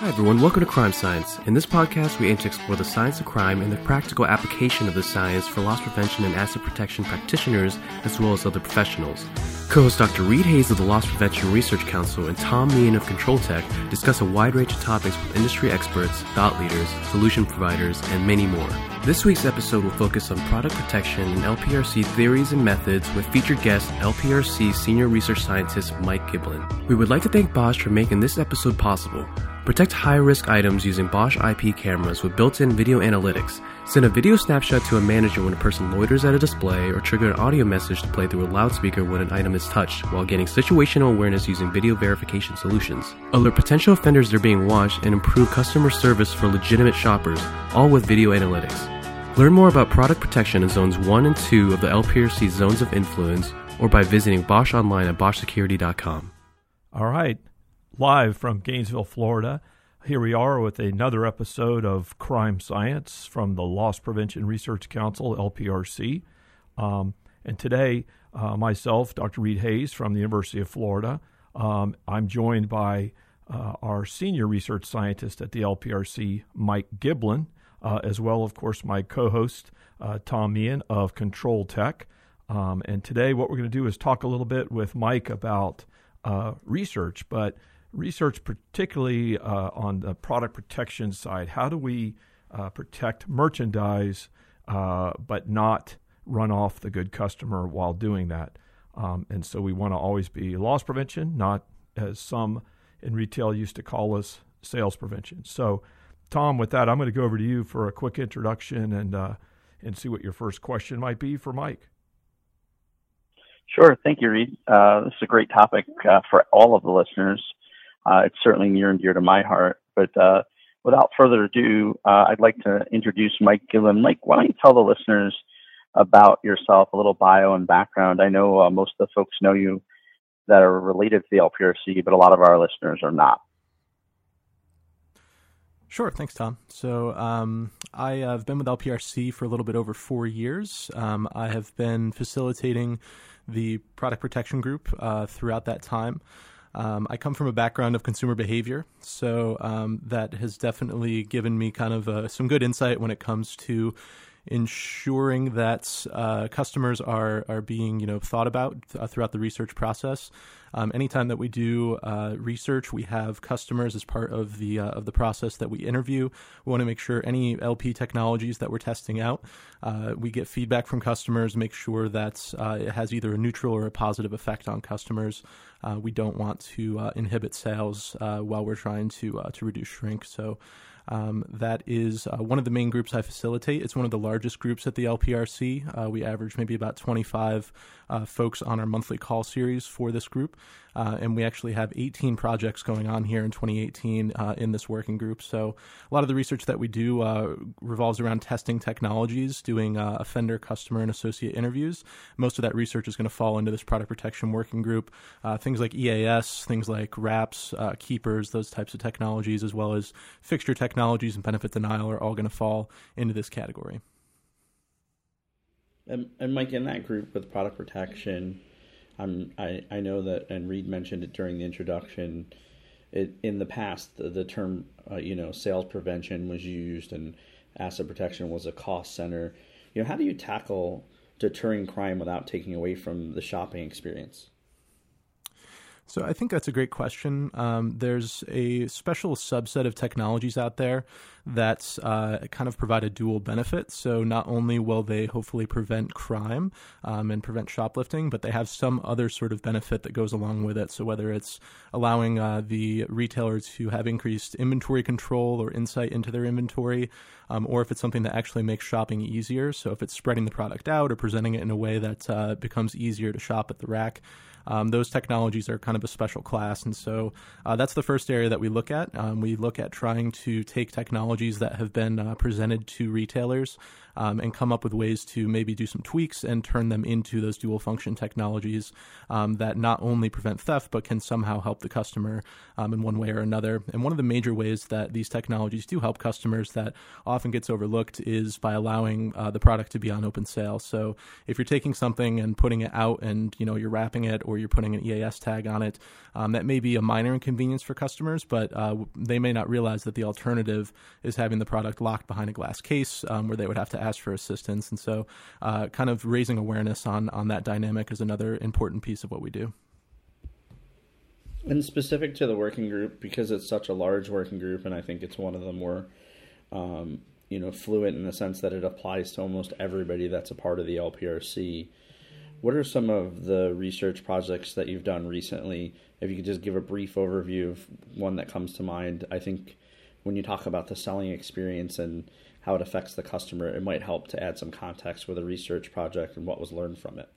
Hi, everyone. Welcome to Crime Science. In this podcast, we aim to explore the science of crime and the practical application of the science for loss prevention and asset protection practitioners, as well as other professionals. Co host Dr. Reed Hayes of the Loss Prevention Research Council and Tom Meehan of ControlTek discuss a wide range of topics with industry experts, thought leaders, solution providers, and many more. This week's episode will focus on product protection and LPRC theories and methods with featured guest LPRC Senior Research Scientist Mike Giblin. We would like to thank Bosch for making this episode possible. Protect high risk items using Bosch IP cameras with built in video analytics. Send a video snapshot to a manager when a person loiters at a display or trigger an audio message to play through a loudspeaker when an item is touched while gaining situational awareness using video verification solutions. Alert potential offenders they're being watched and improve customer service for legitimate shoppers, all with video analytics. Learn more about product protection in Zones 1 and 2 of the LPRC Zones of Influence or by visiting Bosch online at boschsecurity.com. All right live from Gainesville, Florida. Here we are with another episode of Crime Science from the Loss Prevention Research Council, LPRC. Um, and today, uh, myself, Dr. Reed Hayes from the University of Florida, um, I'm joined by uh, our senior research scientist at the LPRC, Mike Giblin, uh, as well, of course, my co host, uh, Tom Meehan of ControlTek. Um, and today, what we're going to do is talk a little bit with Mike about uh, research, but research, particularly uh, on the product protection side. How do we uh, protect merchandise uh, but not run off the good customer while doing that? Um, and so we want to always be loss prevention, not as some in retail used to call us sales prevention. So, Tom, with that, I'm going to go over to you for a quick introduction and uh, and see what your first question might be for Mike. Sure. Thank you, Reed. Uh, this is a great topic uh, for all of the listeners. Uh, it's certainly near and dear to my heart. But uh, without further ado, uh, I'd like to introduce Mike Giblin. Mike, why don't you tell the listeners about yourself, a little bio and background? I know uh, most of the folks know you that are related to the LPRC, but a lot of our listeners are not. Sure, thanks, Tom. So um, I have been with LPRC for a little bit over four years. Um, I have been facilitating the product protection group uh, throughout that time. Um, I come from a background of consumer behavior, so um, that has definitely given me kind of uh, some good insight when it comes to ensuring that uh, customers are are being you know thought about th- throughout the research process. Um, anytime that we do uh, research, we have customers as part of the uh, of the process that we interview. We want to make sure any LP technologies that we're testing out, uh, we get feedback from customers, make sure that uh, it has either a neutral or a positive effect on customers. Uh, we don't want to inhibit sales while we're trying to to reduce shrink. So. Um, that is uh, one of the main groups I facilitate. It's one of the largest groups at the LPRC. Uh, we average maybe about 25 uh, folks on our monthly call series for this group. Uh, and we actually have 18 projects going on here in 2018 uh, in this working group. So a lot of the research that we do revolves around testing technologies, doing offender, customer, and associate interviews. Most of that research is going to fall into this product protection working group. Things like EAS, things like wraps, uh, keepers, those types of technologies, as well as fixture technologies and benefit denial are all going to fall into this category. And, and Mike, in that group with product protection, I'm, I, I know that, and Reed mentioned it during the introduction. It, in the past, the, the term, uh, you know, sales prevention was used, and asset protection was a cost center. You know, how do you tackle deterring crime without taking away from the shopping experience? So I think that's a great question. Um, there's a special subset of technologies out there that uh, kind of provide a dual benefit. So not only will they hopefully prevent crime um, and prevent shoplifting, but they have some other sort of benefit that goes along with it. So whether it's allowing uh, the retailer to have increased inventory control or insight into their inventory, um, or if it's something that actually makes shopping easier. So if it's spreading the product out or presenting it in a way that uh, becomes easier to shop at the rack. Um, those technologies are kind of a special class. And so uh, that's the first area that we look at. Um, we look at trying to take technologies that have been uh, presented to retailers um, and come up with ways to maybe do some tweaks and turn them into those dual function technologies um, that not only prevent theft but can somehow help the customer um, in one way or another. And one of the major ways that these technologies do help customers that often gets overlooked is by allowing uh, the product to be on open sale. So if you're taking something and putting it out and you know you're wrapping it or you're putting an EAS tag on it, um, that may be a minor inconvenience for customers, but uh, they may not realize that the alternative is having the product locked behind a glass case um, where they would have to ask for assistance. And so, uh, kind of raising awareness on on that dynamic is another important piece of what we do. And specific to the working group, because it's such a large working group, and I think it's one of the more, um, you know, fluent in the sense that it applies to almost everybody that's a part of the LPRC. What are some of the research projects that you've done recently? If you could just give a brief overview of one that comes to mind, I think when you talk about the selling experience and how it affects the customer, it might help to add some context with a research project and what was learned from it.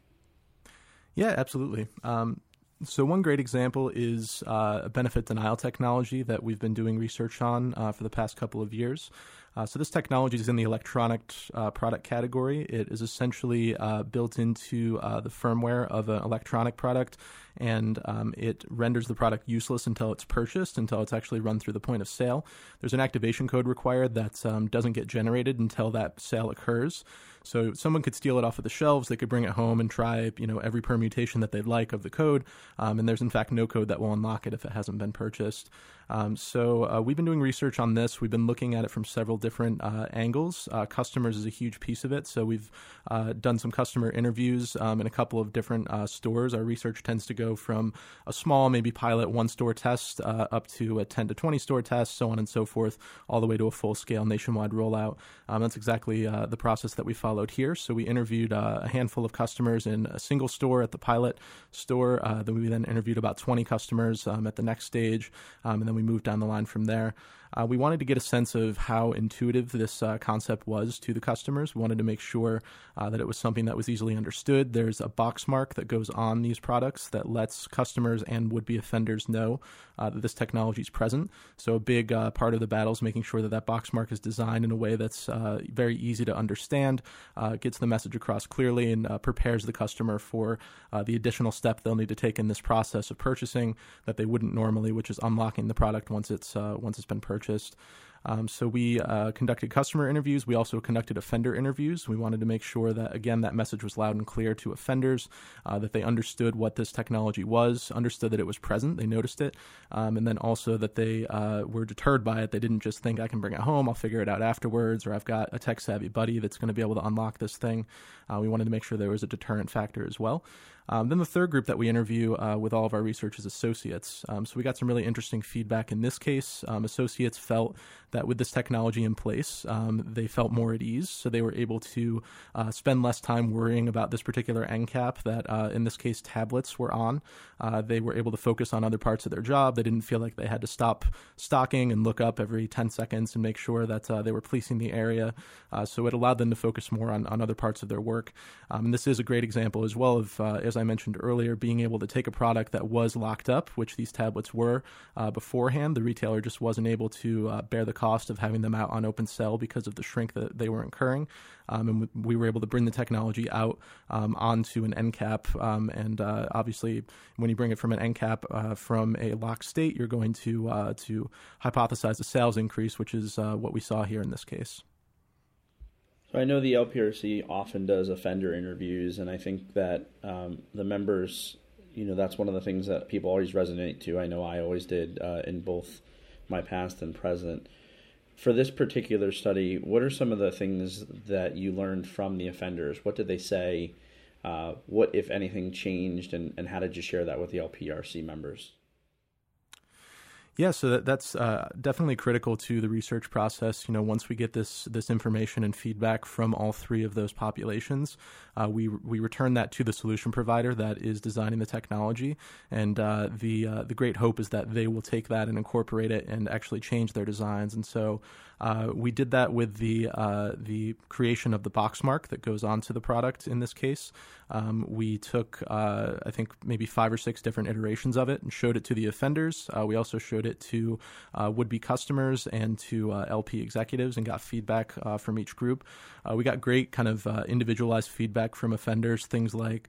Yeah, absolutely. Um, so one great example is uh, a benefit denial technology that we've been doing research on uh, for the past couple of years. Uh, so this technology is in the electronic uh, product category. It is essentially uh, built into uh, the firmware of an electronic product, and um, it renders the product useless until it's purchased, until it's actually run through the point of sale. There's an activation code required that um, doesn't get generated until that sale occurs. So someone could steal it off of the shelves. They could bring it home and try, you know, every permutation that they'd like of the code. Um, and there's in fact no code that will unlock it if it hasn't been purchased. Um, so uh, we've been doing research on this. We've been looking at it from several different uh, angles. Uh, customers is a huge piece of it. So we've uh, done some customer interviews um, in a couple of different uh, stores. Our research tends to go from a small, maybe pilot one store test uh, up to a 10 to 20 store test, so on and so forth, all the way to a full scale nationwide rollout. Um, that's exactly the process that we followed here. So we interviewed a handful of customers in a single store at the pilot store. then we then interviewed about 20 customers um, at the next stage, um, and then we moved down the line from there. Uh, we wanted to get a sense of how intuitive this uh, concept was to the customers. We wanted to make sure uh, that it was something that was easily understood. There's a box mark that goes on these products that lets customers and would be offenders know uh, that this technology is present. So, a big uh, part of the battle is making sure that that box mark is designed in a way that's uh, very easy to understand, gets the message across clearly, and prepares the customer for the additional step they'll need to take in this process of purchasing that they wouldn't normally, which is unlocking the product once it's once it's been purchased purchased. Um, so we uh, conducted customer interviews. We also conducted offender interviews. We wanted to make sure that again that message was loud and clear to offenders, uh, that they understood what this technology was, understood that it was present, they noticed it, um, and then also that they uh, were deterred by it. They didn't just think I can bring it home, I'll figure it out afterwards, or I've got a tech savvy buddy that's going to be able to unlock this thing. Uh, we wanted to make sure there was a deterrent factor as well. Um, then the third group that we interview uh, with all of our research is associates. Um, so we got some really interesting feedback in this case. Um, associates felt that with this technology in place, um, they felt more at ease. So they were able to uh, spend less time worrying about this particular end cap that, uh, in this case, tablets were on. Uh, they were able to focus on other parts of their job. They didn't feel like they had to stop stocking and look up every 10 seconds and make sure that uh, they were policing the area. Uh, so it allowed them to focus more on, on other parts of their work. Um, and this is a great example as well of, as I mentioned earlier, being able to take a product that was locked up, which these tablets were uh, beforehand. The retailer just wasn't able to uh, bear the cost of having them out on open sale because of the shrink that they were incurring. Um, and we were able to bring the technology out um, onto an end cap. Um, and uh, obviously, when you bring it from an end cap uh, from a locked state, you're going to uh, to hypothesize a sales increase, which is uh, what we saw here in this case. So I know the LPRC often does offender interviews, and I think that um, the members, you know, that's one of the things that people always resonate to. I know I always did uh, in both my past and present. For this particular study, what are some of the things that you learned from the offenders? What did they say? Uh, what, if anything, changed, and, and how did you share that with the LPRC members? Yeah, so that, that's uh, definitely critical to the research process. You know, once we get this this information and feedback from all three of those populations, uh, we we return that to the solution provider that is designing the technology, and uh, the uh, the great hope is that they will take that and incorporate it and actually change their designs. And so uh, we did that with the uh, the creation of the box mark that goes onto the product. In this case, um, we took I think maybe five or six different iterations of it and showed it to the offenders. we also showed it to uh, would be customers and to uh, LP executives and got feedback uh, from each group. Uh, we got great kind of uh, individualized feedback from offenders, things like,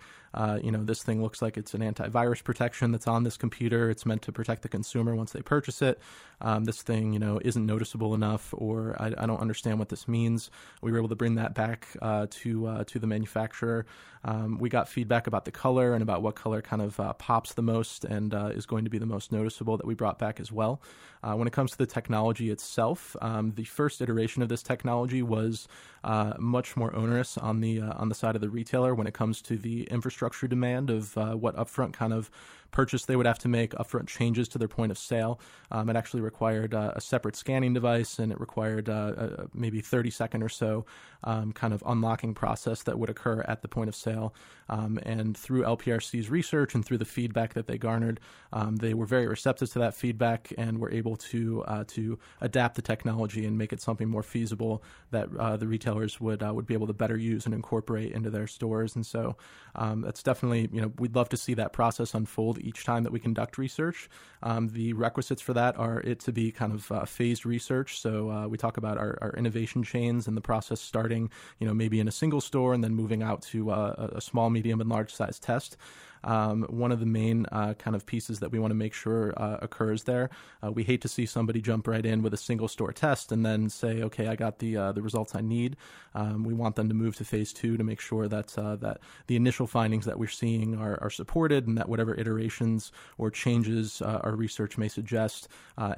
you know, this thing looks like it's an antivirus protection that's on this computer. It's meant to protect the consumer once they purchase it. Um, this thing, you know, isn't noticeable enough, or I, I, don't understand what this means. We were able to bring that back to to the manufacturer. Um, we got feedback about the color and about what color kind of pops the most and is going to be the most noticeable that we brought back as well. Uh, when it comes to the technology itself, um, the first iteration of this technology was uh, much more onerous on the uh, on the side of the retailer when it comes to the infrastructure demand of uh, what upfront kind of purchase they would have to make, upfront changes to their point of sale. Um, it actually required uh, a separate scanning device, and it required uh, maybe 30 second or so um, kind of unlocking process that would occur at the point of sale. Um, and through LPRC's research and through the feedback that they garnered, um, they were very receptive to that feedback and were able to uh, to adapt the technology and make it something more feasible that uh, the retailers would uh, would be able to better use and incorporate into their stores. And so um, that's definitely you know we'd love to see that process unfold each time that we conduct research. Um, the requisites for that are it to be kind of uh, phased research. So uh, we talk about our, our, innovation chains and the process starting you know maybe in a single store and then moving out to uh, a small medium, and large size test. Um, one of the main uh, kind of pieces that we want to make sure uh, occurs there. Uh, we hate to see somebody jump right in with a single store test and then say, "Okay, I got the uh, the results I need." Um, we want them to move to phase two to make sure that uh, that the initial findings that we're seeing are, are supported, and that whatever iterations or changes uh, our research may suggest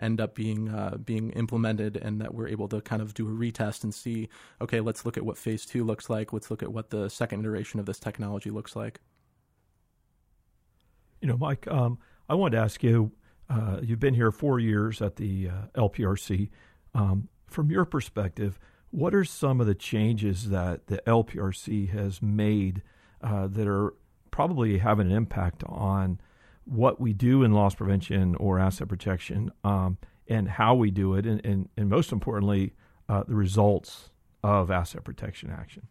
end up being being implemented, and that we're able to kind of do a retest and see, okay, let's look at what phase two looks like. Let's look at what the second iteration of this technology looks like. You know, Mike, um, I wanted to ask you. Uh, you've been here four years at the uh, LPRC. Um, from your perspective, what are some of the changes that the LPRC has made uh, that are probably having an impact on what we do in loss prevention or asset protection um, and how we do it, and, and, and most importantly, uh, the results of asset protection action?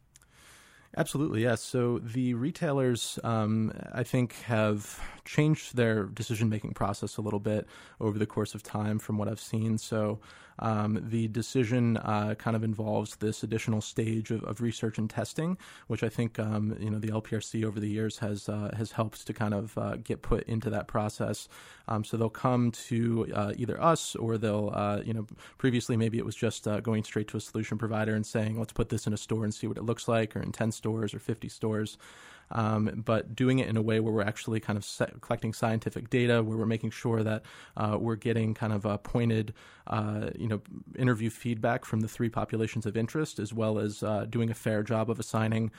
Absolutely, yes. So the retailers, um, I think, have changed their decision making process a little bit over the course of time from what I've seen. So um, the decision uh, kind of involves this additional stage of, of research and testing, which I think um, you know the LPRC over the years has uh, has helped to kind of uh, get put into that process. Um, so they'll come to uh, either us or they'll uh, you know previously maybe it was just uh, going straight to a solution provider and saying let's put this in a store and see what it looks like, or in ten stores or fifty stores um, but doing it in a way where we're actually kind of collecting scientific data, where we're making sure that uh, we're getting kind of a pointed, uh, you know, interview feedback from the three populations of interest, as well as uh, doing a fair job of assigning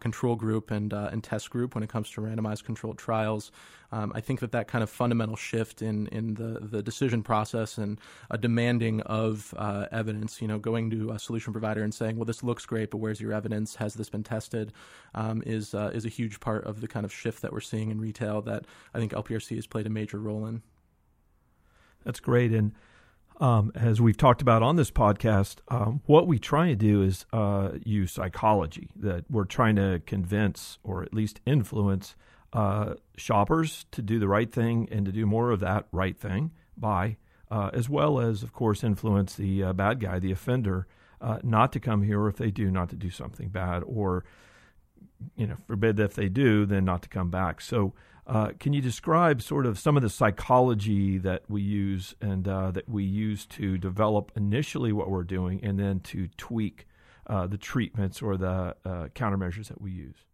control group and uh, and test group when it comes to randomized controlled trials. Um, I think that that kind of fundamental shift in in the the decision process and a demanding of uh, evidence, you know, going to a solution provider and saying, "Well, this looks great, but where's your evidence? Has this been tested?" Um, is uh, is a huge part of the kind of shift that we're seeing in retail that I think LPRC has played a major role in. That's great, and. Um, as we've talked about on this podcast, um, what we try to do is uh, use psychology. That we're trying to convince or at least influence uh, shoppers to do the right thing and to do more of that right thing by, uh, as well as, of course, influence the uh, bad guy, the offender, uh, not to come here, or if they do, not to do something bad, or you know, forbid that if they do, then not to come back. So, uh, can you describe sort of some of the psychology that we use and uh, that we use to develop initially what we're doing, and then to tweak the treatments or the countermeasures that we use?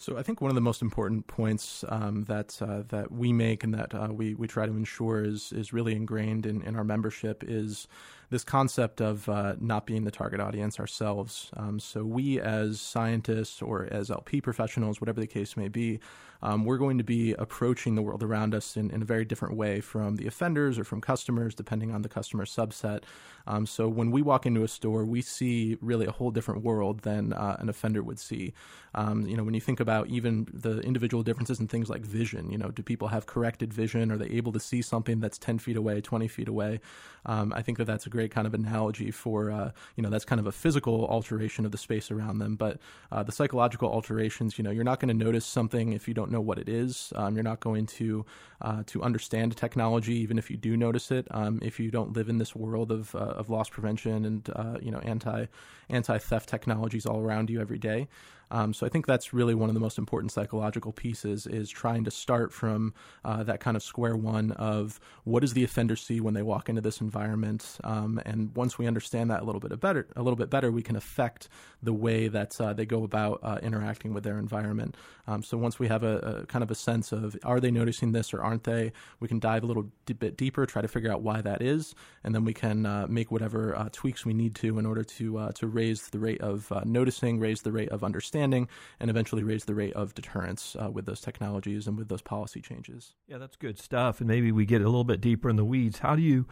So I think one of the most important points um, that uh, that we make and that uh, we we try to ensure is is really ingrained in, in our membership is this concept of uh, not being the target audience ourselves. Um, so we as scientists or as LP professionals, whatever the case may be, um, we're going to be approaching the world around us in, in, a very different way from the offenders or from customers, depending on the customer subset. Um, so when we walk into a store, we see really a whole different world than uh, an offender would see. Um, you know, when you think about even the individual differences in things like vision, you know, do people have corrected vision? Are they able to see something that's 10 feet away, 20 feet away? Um, I think that that's a great kind of analogy for uh, you know that's kind of a physical alteration of the space around them, but uh, the psychological alterations. You know, you're not going to notice something if you don't know what it is. Um, you're not going to uh, to understand technology even if you do notice it. Um, if you don't live in this world of uh, of loss prevention and uh, you know anti anti theft technologies all around you every day. Um, so I think that's really one of the most important psychological pieces is trying to start from uh, that kind of square one of what does the offender see when they walk into this environment, um, and once we understand that a little bit better, a little bit better, we can affect the way that uh, they go about uh, interacting with their environment. Um, so once we have a, a, kind of a sense of are they noticing this or aren't they, we can dive a little d- bit deeper, try to figure out why that is, and then we can uh, make whatever uh, tweaks we need to in order to uh, to raise the rate of noticing, raise the rate of understanding understanding and eventually raise the rate of deterrence uh, with those technologies and with those policy changes. Yeah, that's good stuff. And maybe we get a little bit deeper in the weeds. How do you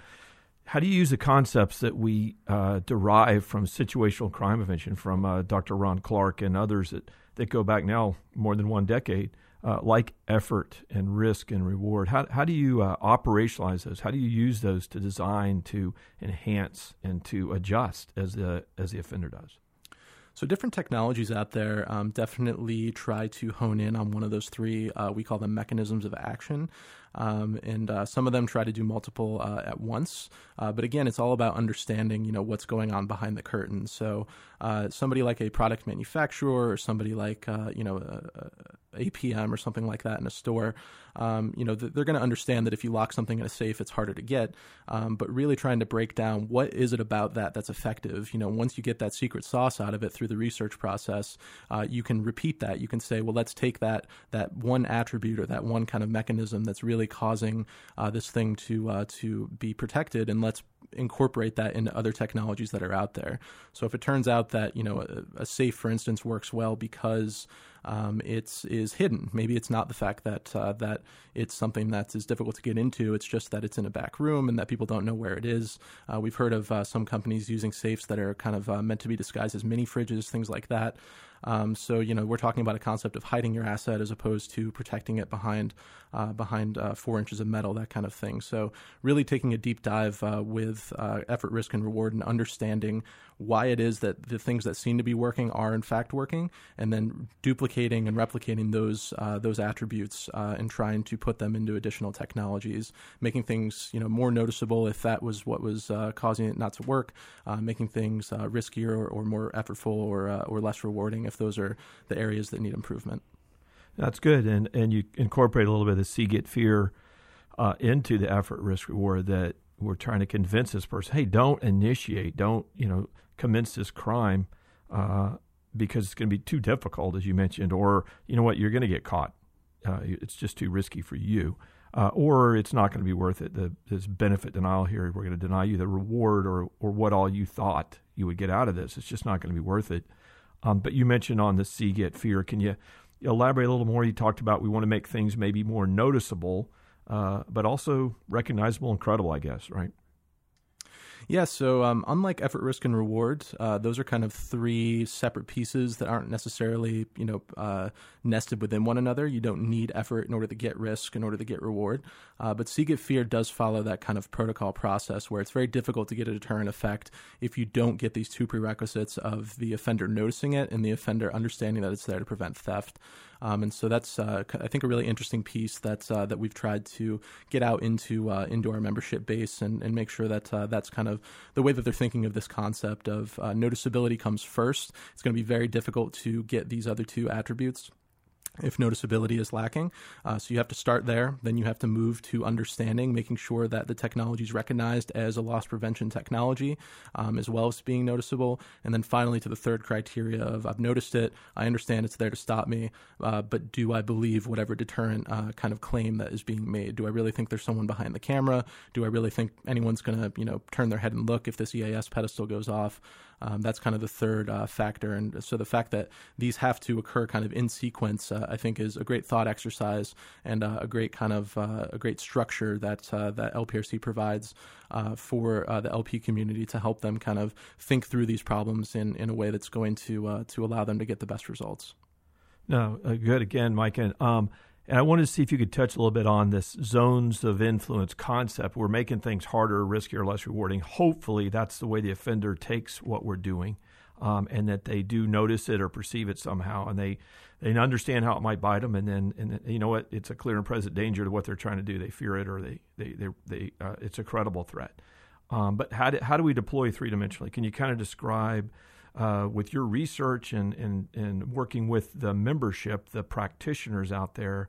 how do you use the concepts that we uh, derive from situational crime prevention from uh, Dr. Ron Clarke and others that, that go back now more than one decade, uh, like effort and risk and reward? How, how do you uh, operationalize those? How do you use those to design, to enhance, and to adjust as the, as the offender does? So different technologies out there um, definitely try to hone in on one of those three. Uh, we call them mechanisms of action. Um, and uh, some of them try to do multiple uh, at once. Uh, but again, it's all about understanding, you know, what's going on behind the curtain. So uh, somebody like a product manufacturer or somebody like, uh, you know, a, a APM or something like that in a store, um, you know, they're going to understand that if you lock something in a safe, it's harder to get. Um, but really trying to break down what is it about that that's effective. You know, once you get that secret sauce out of it through the research process, uh, you can repeat that. You can say, well, let's take that that one attribute or that one kind of mechanism that's really causing uh, this thing to uh, to be protected, and let's incorporate that into other technologies that are out there. So if it turns out that you know a, a safe, for instance, works well because um, it's is hidden. Maybe it's not the fact that uh, that it's something that is difficult to get into. It's just that it's in a back room and that people don't know where it is. Uh, we've heard of uh, some companies using safes that are kind of uh, meant to be disguised as mini fridges, things like that. Um, so you know we're talking about a concept of hiding your asset as opposed to protecting it behind uh, behind uh, four inches of metal, that kind of thing. So really taking a deep dive uh, with uh, effort, risk, and reward, and understanding why it is that the things that seem to be working are in fact working, and then duplicating and replicating those uh, those attributes uh, and trying to put them into additional technologies, making things you know more noticeable if that was what was causing it not to work, making things riskier or, or, more effortful or or less rewarding if those are the areas that need improvement. That's good, and and you incorporate a little bit of the see get fear uh, into the effort risk reward that we're trying to convince this person, hey, don't initiate, don't you know commence this crime uh, because it's going to be too difficult, as you mentioned, or you know what, you're going to get caught. Uh, it's just too risky for you. Uh, or it's not going to be worth it. The, this benefit denial here, we're going to deny you the reward or or what all you thought you would get out of this. It's just not going to be worth it. Um, but you mentioned on the see get fear. Can you elaborate a little more? You talked about we want to make things maybe more noticeable, uh, but also recognizable and credible, I guess, right? Yeah, so um, unlike effort, risk, and reward, uh, those are kind of three separate pieces that aren't necessarily, you know, uh, nested within one another. You don't need effort in order to get risk, in order to get reward. Uh, but See Get Fear does follow that kind of protocol process where it's very difficult to get a deterrent effect if you don't get these two prerequisites of the offender noticing it and the offender understanding that it's there to prevent theft. Um, and so that's uh, I think a really interesting piece that uh, that we've tried to get out into uh, into our membership base and, and make sure that uh, that's kind of the way that they're thinking of this concept of uh, noticeability comes first. It's going to be very difficult to get these other two attributes if noticeability is lacking. Uh, so you have to start there. Then you have to move to understanding, making sure that the technology is recognized as a loss prevention technology, um, as well as being noticeable. And then finally to the third criteria of I've noticed it, I understand it's there to stop me, uh, but do I believe whatever deterrent uh, kind of claim that is being made? Do I really think there's someone behind the camera? Do I really think anyone's going to, you know, turn their head and look if this EAS pedestal goes off? Um, that's kind of the third uh, factor. And so the fact that these have to occur kind of in sequence, uh, I think, is a great thought exercise and uh, a great kind of uh, a great structure that uh, that LPRC provides uh, for the LP community to help them kind of think through these problems in, in a way that's going to to allow them to get the best results. No, good again, Mike. And um, And I wanted to see if you could touch a little bit on this zones of influence concept. We're making things harder, riskier, less rewarding. Hopefully, that's the way the offender takes what we're doing, um, and that they do notice it or perceive it somehow, and they they understand how it might bite them, and then and you know what, it's a clear and present danger to what they're trying to do. They fear it, or they they they, they uh, it's a credible threat. Um, but how do, how do we deploy three dimensionally? Can you kind of describe? Uh, with your research and, and, and working with the membership, the practitioners out there,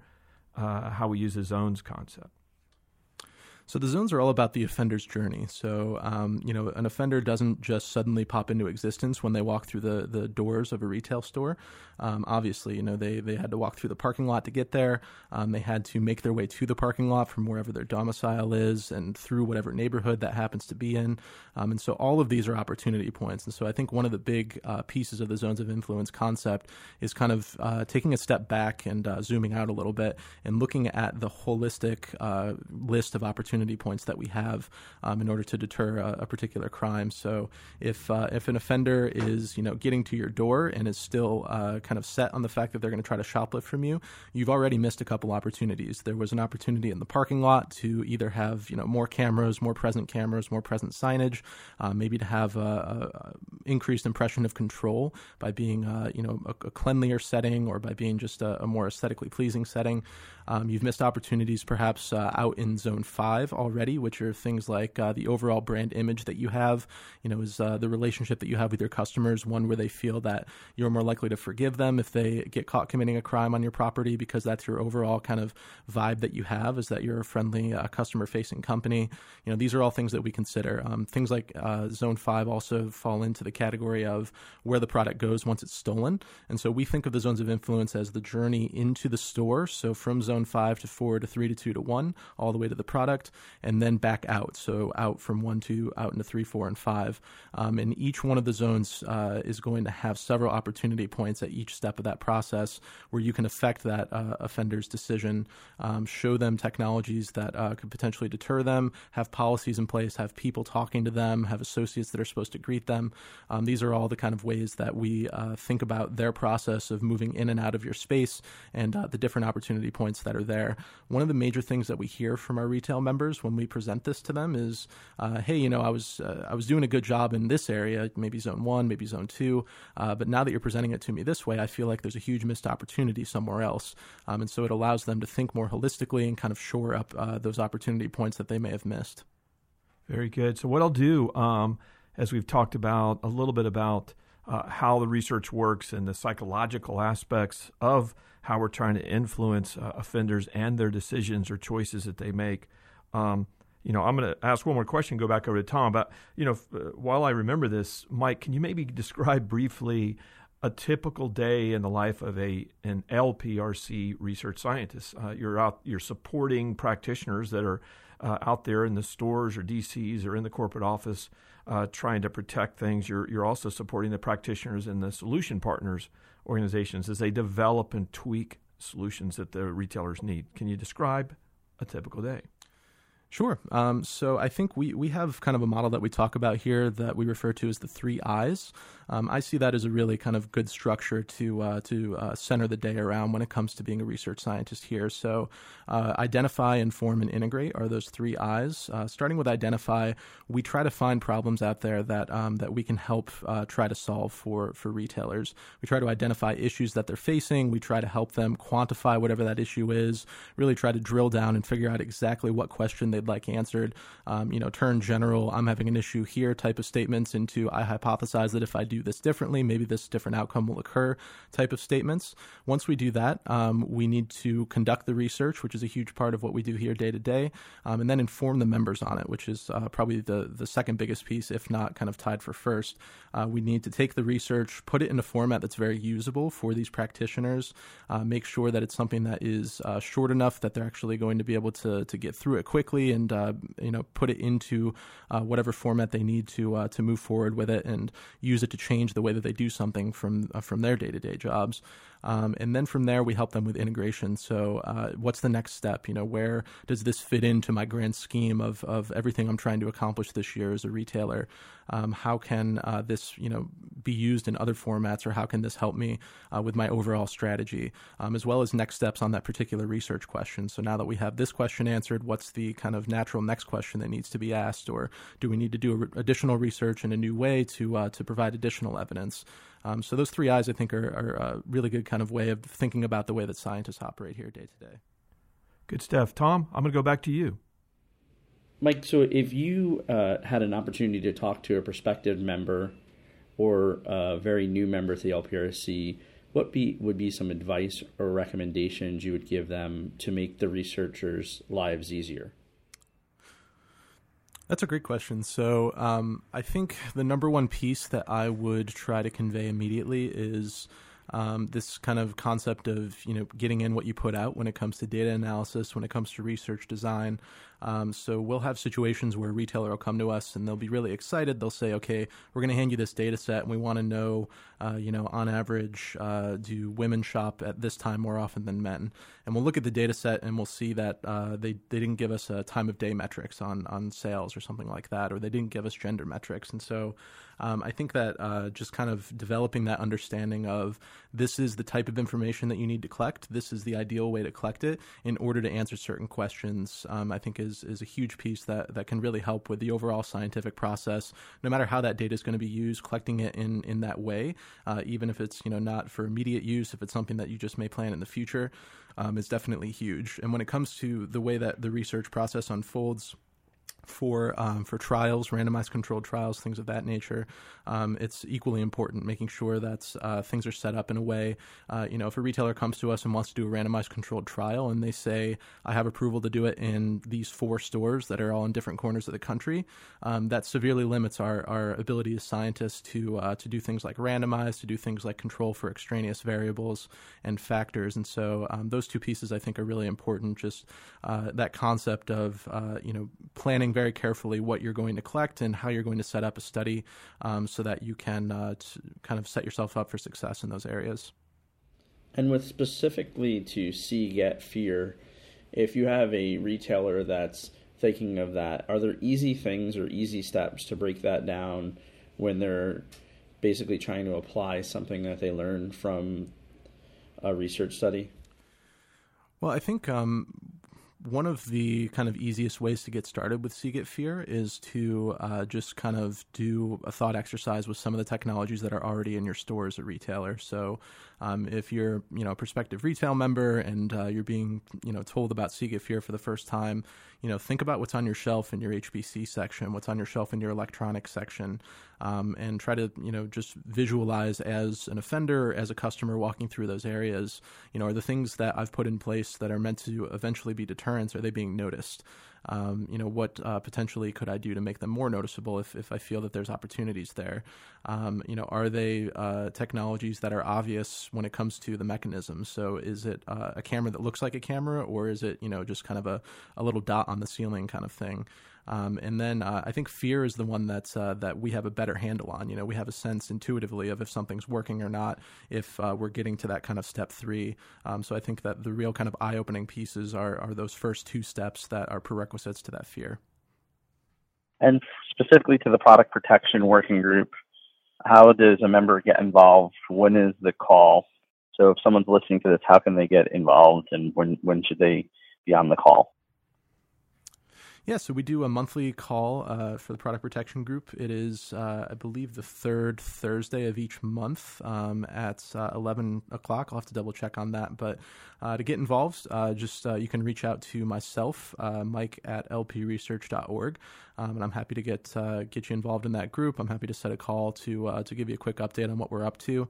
uh, how we use the zones concept. So the zones are all about the offender's journey. So um, you know, an offender doesn't just suddenly pop into existence when they walk through the the doors of a retail store. Um, obviously, you know they they had to walk through the parking lot to get there. Um, they had to make their way to the parking lot from wherever their domicile is and through whatever neighborhood that happens to be in. Um, and so all of these are opportunity points. And so I think one of the big uh, pieces of the zones of influence concept is kind of uh, taking a step back and uh, zooming out a little bit and looking at the holistic uh, list of opportunities opportunity points that we have um, in order to deter a, a particular crime. So if uh, if an offender is you know getting to your door and is still uh, kind of set on the fact that they're going to try to shoplift from you, you've already missed a couple opportunities. There was an opportunity in the parking lot to either have you know more cameras, more present cameras, more present signage, uh, maybe to have a, a, increased impression of control by being uh, you know a, a, cleanlier setting or by being just a, more aesthetically pleasing setting. Um, you've missed opportunities perhaps uh, out in zone five already, which are things like uh, the overall brand image that you have. You know, is uh, the relationship that you have with your customers one where they feel that you're more likely to forgive them if they get caught committing a crime on your property because that's your overall kind of vibe that you have is that you're a friendly uh, customer facing company. You know, these are all things that we consider. Um, things like uh, zone five also fall into the category of where the product goes once it's stolen. And so we think of the zones of influence as the journey into the store. So from zone zone five to four to three to two to one, all the way to the product, and then back out. So out from one to out into three, four, and five. Um, and each one of the zones uh, is going to have several opportunity points at each step of that process where you can affect that uh, offender's decision, um, show them technologies that uh, could potentially deter them, have policies in place, have people talking to them, have associates that are supposed to greet them. Um, these are all the kind of ways that we uh, think about their process of moving in and out of your space and uh, the different opportunity points that are there. One of the major things that we hear from our retail members when we present this to them is, uh, "Hey, you know, I was uh, I was doing a good job in this area, maybe zone one, maybe zone two, uh, but now that you're presenting it to me this way, I feel like there's a huge missed opportunity somewhere else." Um, and so it allows them to think more holistically and kind of shore up uh, those opportunity points that they may have missed. Very good. So what I'll do, um, as we've talked about a little bit about uh, how the research works and the psychological aspects of how we're trying to influence uh, offenders and their decisions or choices that they make. Um, you know, I'm going to ask one more question, go back over to Tom. But, you know, uh, while I remember this, Mike, can you maybe describe briefly a typical day in the life of a an LPRC research scientist? Uh, you're out, you're supporting practitioners that are uh, out there in the stores or DCs or in the corporate office uh, trying to protect things. You're, you're also supporting the practitioners and the solution partners organizations as they develop and tweak solutions that the retailers need. Can you describe a typical day? Sure. Um, so I think we, we have kind of a model that we talk about here that we refer to as the three I's. Um, I see that as a really kind of good structure to uh, to uh, center the day around when it comes to being a research scientist here. So, uh, identify, inform, and integrate are those three I's. Uh, starting with identify, we try to find problems out there that um, that we can help uh, try to solve for for retailers. We try to identify issues that they're facing. We try to help them quantify whatever that issue is. Really try to drill down and figure out exactly what question they'd like answered. Um, you know, turn general "I'm having an issue here" type of statements into "I hypothesize that if I do this differently, maybe this different outcome will occur type of statements. Once we do that, um, we need to conduct the research, which is a huge part of what we do here day to day, um, and then inform the members on it, which is uh, probably the, the second biggest piece, if not kind of tied for first. Uh, we need to take the research, put it in a format that's very usable for these practitioners, uh, make sure that it's something that is uh, short enough that they're actually going to be able to, to get through it quickly and uh, you know put it into uh, whatever format they need to to move forward with it and use it to change the way that they do something from uh, from their day to day jobs. Um, and then from there, we help them with integration. So, uh, what's the next step? You know, where does this fit into my grand scheme of, of everything I'm trying to accomplish this year as a retailer? Um, how can uh, this, you know, be used in other formats, or how can this help me uh, with my overall strategy, um, as well as next steps on that particular research question? So now that we have this question answered, what's the kind of natural next question that needs to be asked, or do we need to do additional research in a new way to uh, to provide additional evidence? Um, so those three I's, I think, are, are, a really good kind of way of thinking about the way that scientists operate here day to day. Good stuff, Tom. I'm going to go back to you. Mike, so if you uh, had an opportunity to talk to a prospective member or a very new member to the LPRC, what be, would be some advice or recommendations you would give them to make the researchers' lives easier? That's a great question. So, um, I think the number one piece that I would try to convey immediately is um, this kind of concept of you know getting in what you put out when it comes to data analysis, when it comes to research design. Um, so we'll have situations where a retailer will come to us and they'll be really excited. They'll say, "Okay, we're going to hand you this data set, and we want to know, uh, you know, on average, uh, do women shop at this time more often than men?" And we'll look at the data set and we'll see that uh, they they didn't give us a time of day metrics on on sales or something like that, or they didn't give us gender metrics, and so um, I think that uh, just kind of developing that understanding of this is the type of information that you need to collect. This is the ideal way to collect it in order to answer certain questions. Um, I think is is a huge piece that that can really help with the overall scientific process. No matter how that data is going to be used, collecting it in in that way, uh, even if it's you know not for immediate use, if it's something that you just may plan in the future, um, is definitely huge. And when it comes to the way that the research process unfolds for um, for trials, randomized controlled trials, things of that nature. Um, it's equally important making sure that uh, things are set up in a way. Uh, you know, if a retailer comes to us and wants to do a randomized controlled trial, and they say, "I have approval to do it in these four stores that are all in different corners of the country," um, that severely limits our, our ability as scientists to uh, to do things like randomize, to do things like control for extraneous variables and factors. And so, um, those two pieces I think are really important. Just uh, that concept of uh, you know planning very carefully what you're going to collect and how you're going to set up a study um, so that you can uh, kind of set yourself up for success in those areas. And with specifically to see, get, fear, if you have a retailer that's thinking of that, are there easy things or easy steps to break that down when they're basically trying to apply something that they learned from a research study? Well, I think um, one of the kind of easiest ways to get started with See Get Fear is to uh, just kind of do a thought exercise with some of the technologies that are already in your store as a retailer. So, um, if you're you know a prospective retail member and uh, you're being you know told about See Get Fear for the first time, you know think about what's on your shelf in your HPC section, what's on your shelf in your electronics section, um, and try to you know just visualize as an offender, as a customer walking through those areas. You know, are the things that I've put in place that are meant to eventually be deterrents? Are they being noticed? Um, you know, what uh, potentially could I do to make them more noticeable if, if I feel that there's opportunities there? Um, you know, are they uh, technologies that are obvious when it comes to the mechanism? So is it uh, a camera that looks like a camera, or is it you know just kind of a, a little dot on the ceiling kind of thing? Um, and then uh, I think fear is the one that's uh, that we have a better handle on. You know, we have a sense intuitively of if something's working or not, if uh, we're getting to that kind of step three. Um, so I think that the real kind of eye-opening pieces are are those first two steps that are prerequisites to that fear. And specifically to the product protection working group, how does a member get involved? When is the call? So if someone's listening to this, how can they get involved, and when when should they be on the call? Yeah, so we do a monthly call uh, for the product protection group. It is, uh, I believe, the third Thursday of each month um, at uh, 11 o'clock. I'll have to double check on that. But uh, to get involved, uh, just uh, you can reach out to myself, Mike at lpresearch.org. Um, and I'm happy to get get you involved in that group. I'm happy to set a call to to give you a quick update on what we're up to.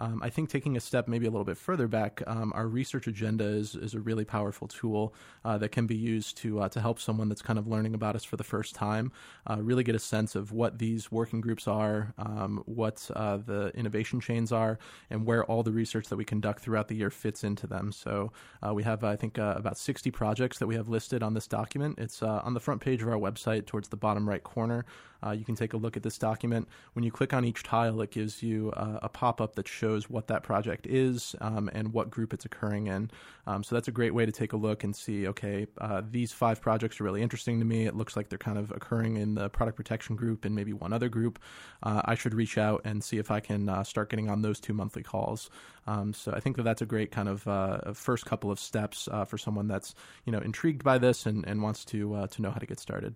Um, I think taking a step maybe a little bit further back, um, our research agenda is, is a really powerful tool uh, that can be used to uh, to help someone that's kind of learning about us for the first time uh, really get a sense of what these working groups are, um, what uh, the innovation chains are, and where all the research that we conduct throughout the year fits into them. So uh, we have, I think, uh, about 60 projects that we have listed on this document. It's on the front page of our website towards the bottom right corner. you can take a look at this document. When you click on each tile, it gives you a pop up that shows what that project is um, and what group it's occurring in. Um, so that's a great way to take a look and see, okay, uh, these five projects are really interesting to me. It looks like they're kind of occurring in the product protection group and maybe one other group. Uh, I should reach out and see if I can uh, start getting on those two monthly calls. Um, so I think that that's a great kind of uh, first couple of steps uh, for someone that's you know intrigued by this and, and wants to uh, to know how to get started.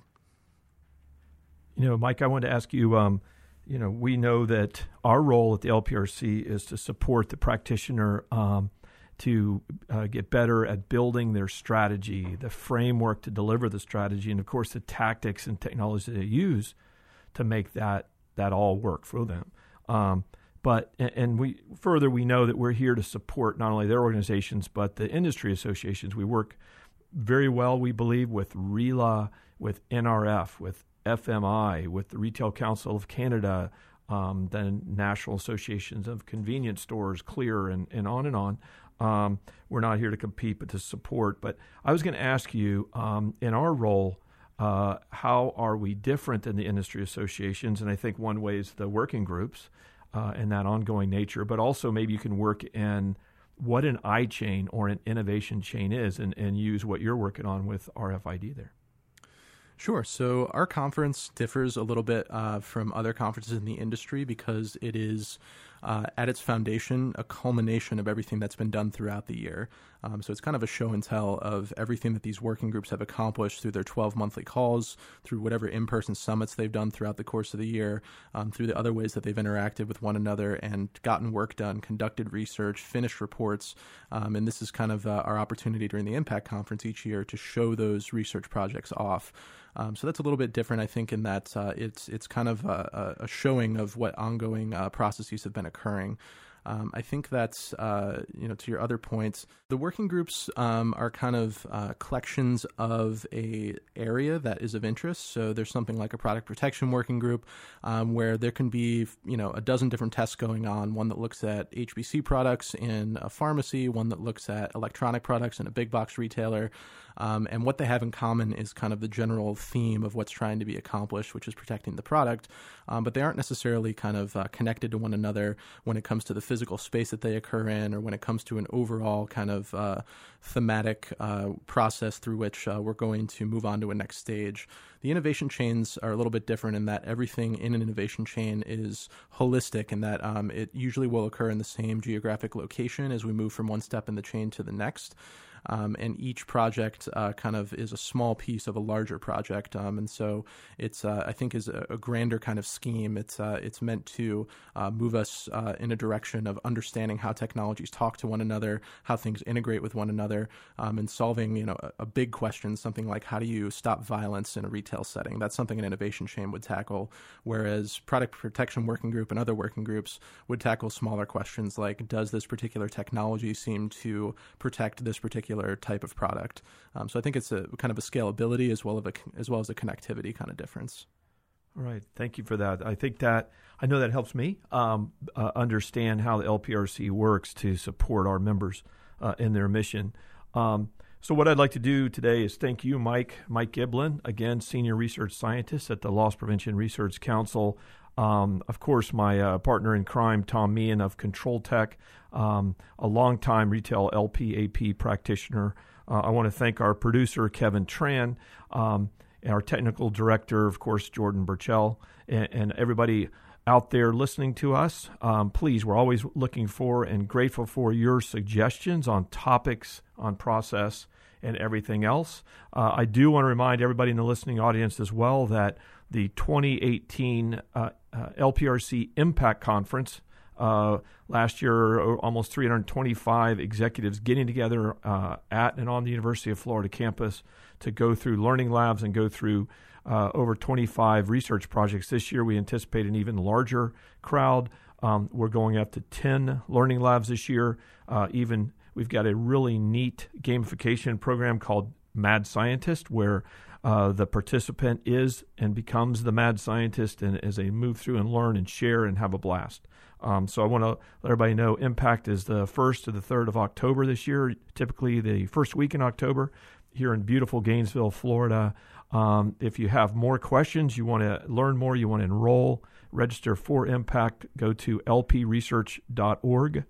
You know, Mike, I wanted to ask you. Um, you know, we know that our role at the LPRC is to support the practitioner um, to uh, get better at building their strategy, the framework to deliver the strategy, and of course the tactics and technology they use to make that that all work for them. Um, but and we further we know that we're here to support not only their organizations but the industry associations. We work very well, we believe, with RILA, with NRF, with FMI, with the Retail Council of Canada, um, the National Associations of Convenience Stores, Clear, and, and on and on. Um, we're not here to compete, but to support. But I was going to ask you, um, in our role, uh, how are we different than the industry associations? And I think one way is the working groups uh, and that ongoing nature, but also maybe you can work in what an I chain or an innovation chain is and, and use what you're working on with RFID there. Sure. So our conference differs a little bit uh, from other conferences in the industry because it is uh, at its foundation a culmination of everything that's been done throughout the year. Um, so it's kind of a show and tell of everything that these working groups have accomplished through their 12 monthly calls, through whatever in person summits they've done throughout the course of the year, um, through the other ways that they've interacted with one another and gotten work done, conducted research, finished reports. Um, and this is kind of uh, our opportunity during the Impact Conference each year to show those research projects off. Um, so that's a little bit different, I think, in that uh, it's it's kind of a, a, showing of what ongoing uh, processes have been occurring. Um, I think that's uh, you know to your other points. The working groups um, are kind of uh, collections of a area that is of interest. So there's something like a product protection working group um, where there can be you know a dozen different tests going on. One that looks at HBC products in a pharmacy, one that looks at electronic products in a big box retailer. Um, and what they have in common is kind of the general theme of what's trying to be accomplished, which is protecting the product. Um, but they aren't necessarily kind of uh, connected to one another when it comes to the physical space that they occur in, or when it comes to an overall kind of uh, thematic uh, process through which uh, we're going to move on to a next stage. The innovation chains are a little bit different in that everything in an innovation chain is holistic, and that um, it usually will occur in the same geographic location as we move from one step in the chain to the next. Um, and each project uh, kind of is a small piece of a larger project. Um, and so it's uh, I think is a, a, grander kind of scheme. It's uh, it's meant to uh, move us uh, in a direction of understanding how technologies talk to one another, how things integrate with one another, um, and solving you know a, a, big question, something like how do you stop violence in a retail setting? That's something an innovation chain would tackle. Whereas product protection working group and other working groups would tackle smaller questions like does this particular technology seem to protect this particular particular type of product. Um, so I think it's a kind of a scalability as well as a, as well as a connectivity kind of difference. All right, thank you for that. I think that I know that helps me um, uh, understand how the LPRC works to support our members uh, in their mission. Um, so, what I'd like to do today is thank you, Mike, Mike Giblin, again, senior research scientist at the Loss Prevention Research Council. Um, of course, my uh, partner in crime, Tom Meehan of ControlTek, um, a longtime retail LPAP practitioner. Uh, I want to thank our producer, Kevin Tran, um, our technical director, of course, Jordan Burchell, and, and everybody out there listening to us. Um, please, we're always looking for and grateful for your suggestions on topics, on process, and everything else. Uh, I do want to remind everybody in the listening audience as well that the 2018 uh, uh, LPRC Impact Conference. Uh, last year, almost 325 executives getting together uh, at and on the University of Florida campus to go through learning labs and go through uh, over 25 research projects. This year, we anticipate an even larger crowd. Um, we're going up to 10 learning labs this year. Uh, even we've got a really neat gamification program called Mad Scientist, where uh, the participant is and becomes the mad scientist and as they move through and learn and share and have a blast. Um, so I want to let everybody know Impact is the 1st to the 3rd of October this year, typically the first week in October here in beautiful Gainesville, Florida. Um, if you have more questions, you want to learn more, you want to enroll, register for Impact, go to lpresearch.org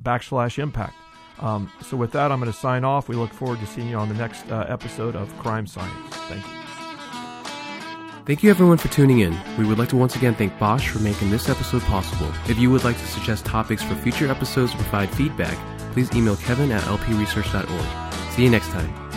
backslash impact. Um, so with that, I'm going to sign off. We look forward to seeing you on the next uh, episode of Crime Science. Thank you. Thank you everyone for tuning in. We would like to once again thank Bosch for making this episode possible. If you would like to suggest topics for future episodes or provide feedback, please email kevin at lpresearch.org. See you next time.